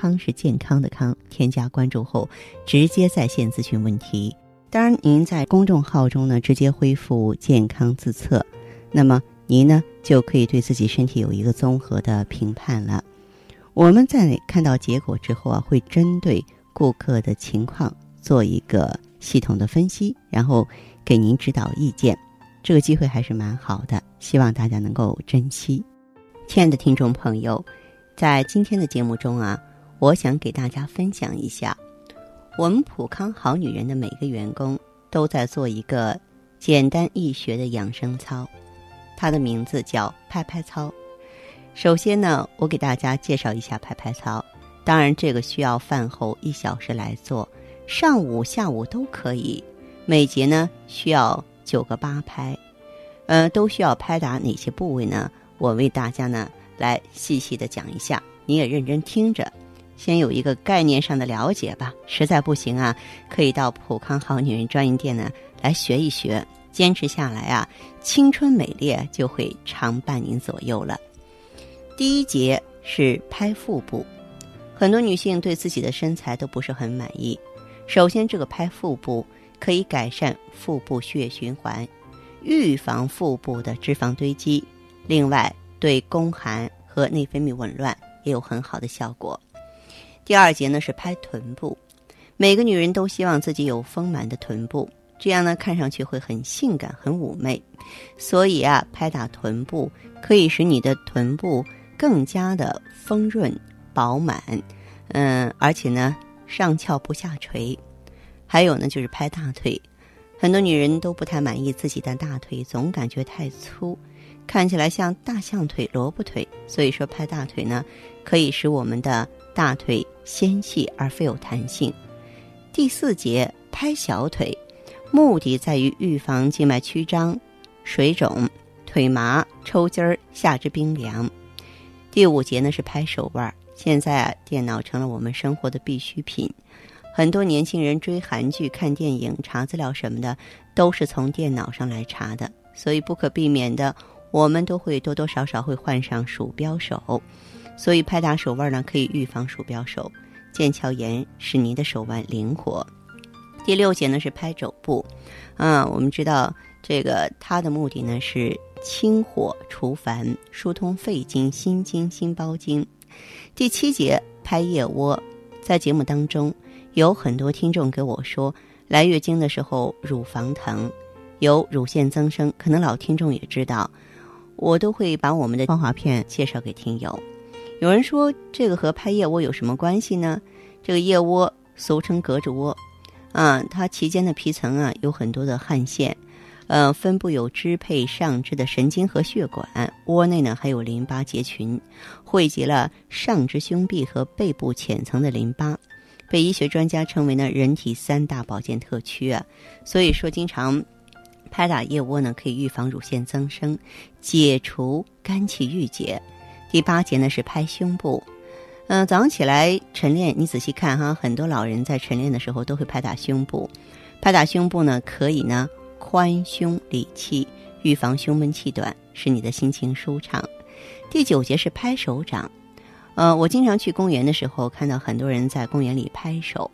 康是健康的康，添加关注后直接在线咨询问题。当然，您在公众号中呢直接恢复健康自测，那么您呢就可以对自己身体有一个综合的评判了。我们在看到结果之后啊，会针对顾客的情况做一个系统的分析，然后给您指导意见。这个机会还是蛮好的，希望大家能够珍惜。亲爱的听众朋友，在今天的节目中啊。我想给大家分享一下，我们普康好女人的每个员工都在做一个简单易学的养生操，它的名字叫拍拍操。首先呢，我给大家介绍一下拍拍操。当然，这个需要饭后一小时来做，上午、下午都可以。每节呢需要九个八拍，呃，都需要拍打哪些部位呢？我为大家呢来细细的讲一下，你也认真听着。先有一个概念上的了解吧，实在不行啊，可以到普康好女人专营店呢来学一学，坚持下来啊，青春美丽就会常伴您左右了。第一节是拍腹部，很多女性对自己的身材都不是很满意。首先，这个拍腹部可以改善腹部血液循环，预防腹部的脂肪堆积，另外对宫寒和内分泌紊乱也有很好的效果。第二节呢是拍臀部，每个女人都希望自己有丰满的臀部，这样呢看上去会很性感、很妩媚。所以啊，拍打臀部可以使你的臀部更加的丰润、饱满，嗯，而且呢上翘不下垂。还有呢就是拍大腿，很多女人都不太满意自己的大腿，总感觉太粗，看起来像大象腿、萝卜腿。所以说拍大腿呢，可以使我们的大腿。纤细而富有弹性。第四节拍小腿，目的在于预防静脉曲张、水肿、腿麻、抽筋儿、下肢冰凉。第五节呢是拍手腕。现在啊，电脑成了我们生活的必需品，很多年轻人追韩剧、看电影、查资料什么的，都是从电脑上来查的。所以不可避免的，我们都会多多少少会患上鼠标手。所以拍打手腕呢，可以预防鼠标手、腱鞘炎，使您的手腕灵活。第六节呢是拍肘部，啊，我们知道这个它的目的呢是清火除烦、疏通肺经、心经、心包经。第七节拍腋窝，在节目当中有很多听众给我说，来月经的时候乳房疼，有乳腺增生，可能老听众也知道，我都会把我们的光华片介绍给听友。有人说这个和拍腋窝有什么关系呢？这个腋窝俗称胳肢窝，啊，它其间的皮层啊有很多的汗腺，呃，分布有支配上肢的神经和血管，窝内呢还有淋巴结群，汇集了上肢胸壁和背部浅层的淋巴，被医学专家称为呢人体三大保健特区啊。所以说，经常拍打腋窝呢，可以预防乳腺增生，解除肝气郁结。第八节呢是拍胸部，嗯，早上起来晨练，你仔细看哈，很多老人在晨练的时候都会拍打胸部，拍打胸部呢可以呢宽胸理气，预防胸闷气短，使你的心情舒畅。第九节是拍手掌，呃，我经常去公园的时候看到很多人在公园里拍手，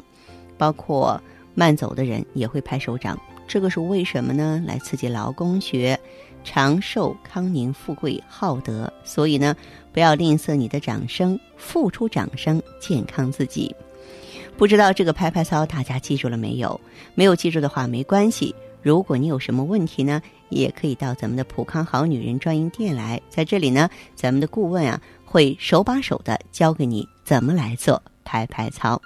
包括慢走的人也会拍手掌，这个是为什么呢？来刺激劳宫穴。长寿、康宁、富贵、好德，所以呢，不要吝啬你的掌声，付出掌声，健康自己。不知道这个拍拍操大家记住了没有？没有记住的话没关系。如果你有什么问题呢，也可以到咱们的普康好女人专营店来，在这里呢，咱们的顾问啊会手把手的教给你怎么来做。排排操，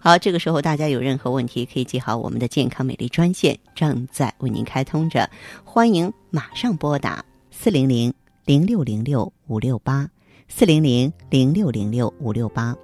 好，这个时候大家有任何问题，可以记好我们的健康美丽专线，正在为您开通着，欢迎马上拨打四零零零六零六五六八四零零零六零六五六八。